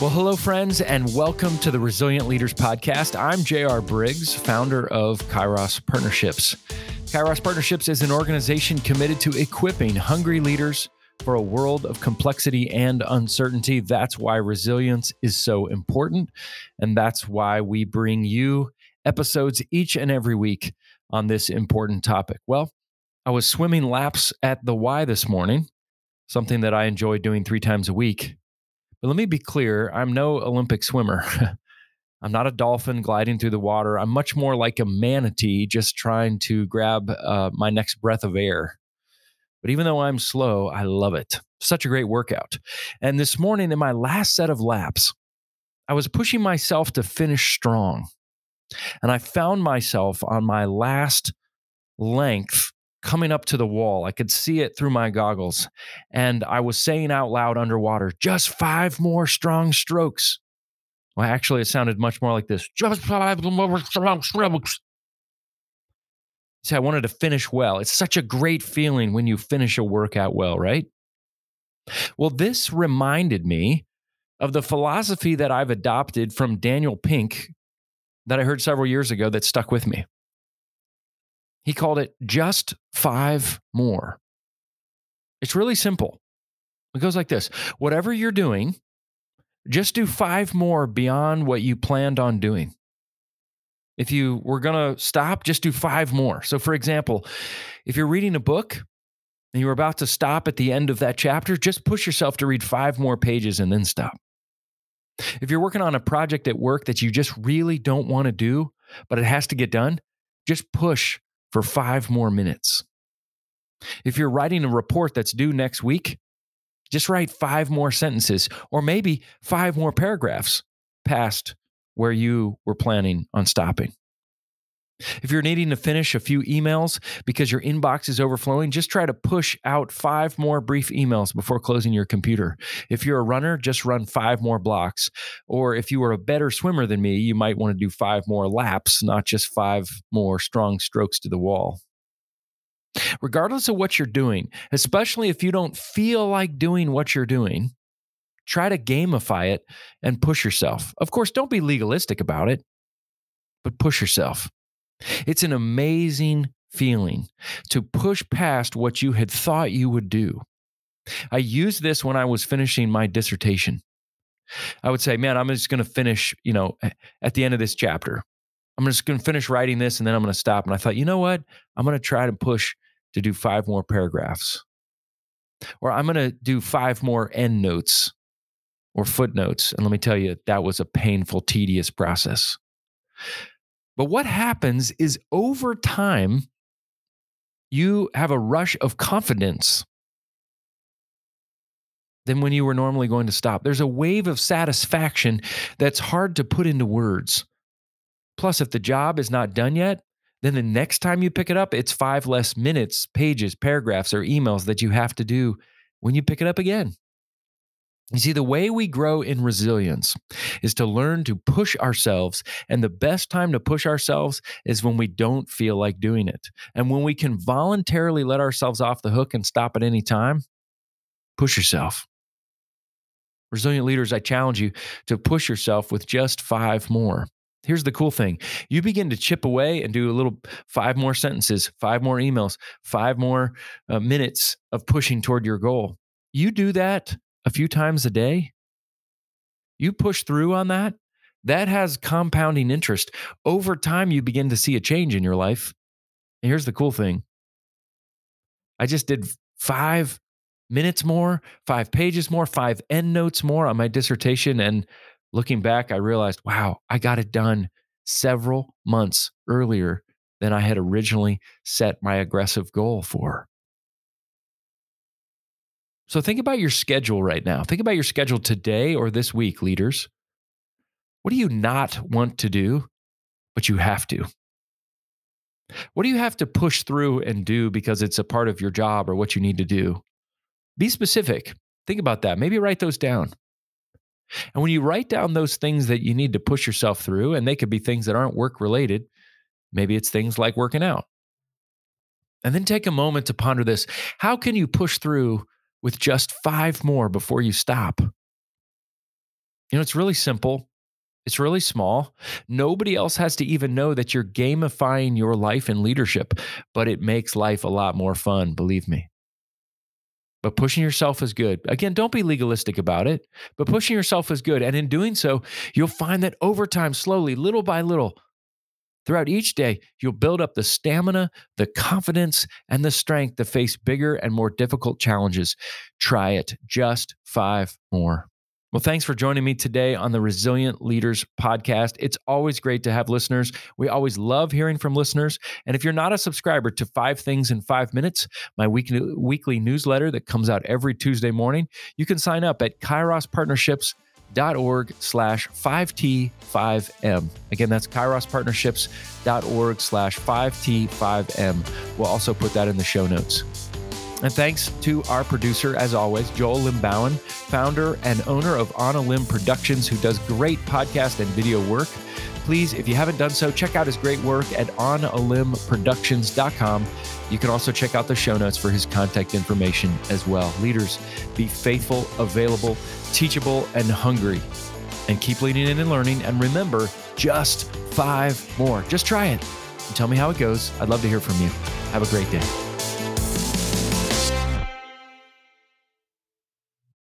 Well, hello, friends, and welcome to the Resilient Leaders Podcast. I'm JR Briggs, founder of Kairos Partnerships. Kairos Partnerships is an organization committed to equipping hungry leaders for a world of complexity and uncertainty. That's why resilience is so important. And that's why we bring you episodes each and every week on this important topic. Well, I was swimming laps at the Y this morning, something that I enjoy doing three times a week. But let me be clear I'm no Olympic swimmer. I'm not a dolphin gliding through the water. I'm much more like a manatee just trying to grab uh, my next breath of air. But even though I'm slow, I love it. Such a great workout. And this morning, in my last set of laps, I was pushing myself to finish strong. And I found myself on my last length coming up to the wall. I could see it through my goggles. And I was saying out loud underwater, just five more strong strokes. Well, actually, it sounded much more like this just five more strong strokes. See, I wanted to finish well. It's such a great feeling when you finish a workout well, right? Well, this reminded me of the philosophy that I've adopted from Daniel Pink that I heard several years ago that stuck with me. He called it just five more. It's really simple. It goes like this whatever you're doing, just do five more beyond what you planned on doing. If you were going to stop, just do five more. So, for example, if you're reading a book and you're about to stop at the end of that chapter, just push yourself to read five more pages and then stop. If you're working on a project at work that you just really don't want to do, but it has to get done, just push for five more minutes. If you're writing a report that's due next week, just write five more sentences or maybe five more paragraphs past where you were planning on stopping. If you're needing to finish a few emails because your inbox is overflowing, just try to push out five more brief emails before closing your computer. If you're a runner, just run five more blocks. Or if you are a better swimmer than me, you might want to do five more laps, not just five more strong strokes to the wall. Regardless of what you're doing, especially if you don't feel like doing what you're doing, try to gamify it and push yourself. Of course, don't be legalistic about it, but push yourself. It's an amazing feeling to push past what you had thought you would do. I used this when I was finishing my dissertation. I would say, man, I'm just going to finish, you know, at the end of this chapter. I'm just going to finish writing this and then I'm going to stop. And I thought, you know what? I'm going to try to push to do five more paragraphs. Or I'm going to do five more end notes or footnotes. And let me tell you, that was a painful, tedious process. But what happens is over time, you have a rush of confidence than when you were normally going to stop. There's a wave of satisfaction that's hard to put into words. Plus, if the job is not done yet, then the next time you pick it up, it's five less minutes, pages, paragraphs, or emails that you have to do when you pick it up again. You see, the way we grow in resilience is to learn to push ourselves. And the best time to push ourselves is when we don't feel like doing it. And when we can voluntarily let ourselves off the hook and stop at any time, push yourself. Resilient leaders, I challenge you to push yourself with just five more. Here's the cool thing you begin to chip away and do a little five more sentences, five more emails, five more uh, minutes of pushing toward your goal. You do that a few times a day, you push through on that, that has compounding interest. Over time, you begin to see a change in your life. And here's the cool thing I just did five minutes more, five pages more, five end notes more on my dissertation. And looking back, I realized, wow, I got it done several months earlier than I had originally set my aggressive goal for. So think about your schedule right now. Think about your schedule today or this week, leaders. What do you not want to do, but you have to? What do you have to push through and do because it's a part of your job or what you need to do? Be specific. Think about that. Maybe write those down. And when you write down those things that you need to push yourself through, and they could be things that aren't work related, maybe it's things like working out. And then take a moment to ponder this. How can you push through with just five more before you stop. You know, it's really simple. It's really small. Nobody else has to even know that you're gamifying your life and leadership, but it makes life a lot more fun, believe me. But pushing yourself is good. Again, don't be legalistic about it, but pushing yourself is good. And in doing so, you'll find that over time, slowly, little by little, throughout each day, you'll build up the stamina, the confidence, and the strength to face bigger and more difficult challenges. Try it. Just five more. Well, thanks for joining me today on the Resilient Leaders podcast. It's always great to have listeners. We always love hearing from listeners. And if you're not a subscriber to Five Things in Five Minutes, my weekly, weekly newsletter that comes out every Tuesday morning, you can sign up at kairospartnerships.org slash 5T5M. Again, that's kairospartnerships.org slash 5T5M. We'll also put that in the show notes. And thanks to our producer, as always, Joel Limbauan, founder and owner of On a Limb Productions, who does great podcast and video work. Please, if you haven't done so, check out his great work at onalimbproductions.com. You can also check out the show notes for his contact information as well. Leaders, be faithful, available, teachable, and hungry. And keep leading in and learning. And remember, just five more. Just try it and tell me how it goes. I'd love to hear from you. Have a great day.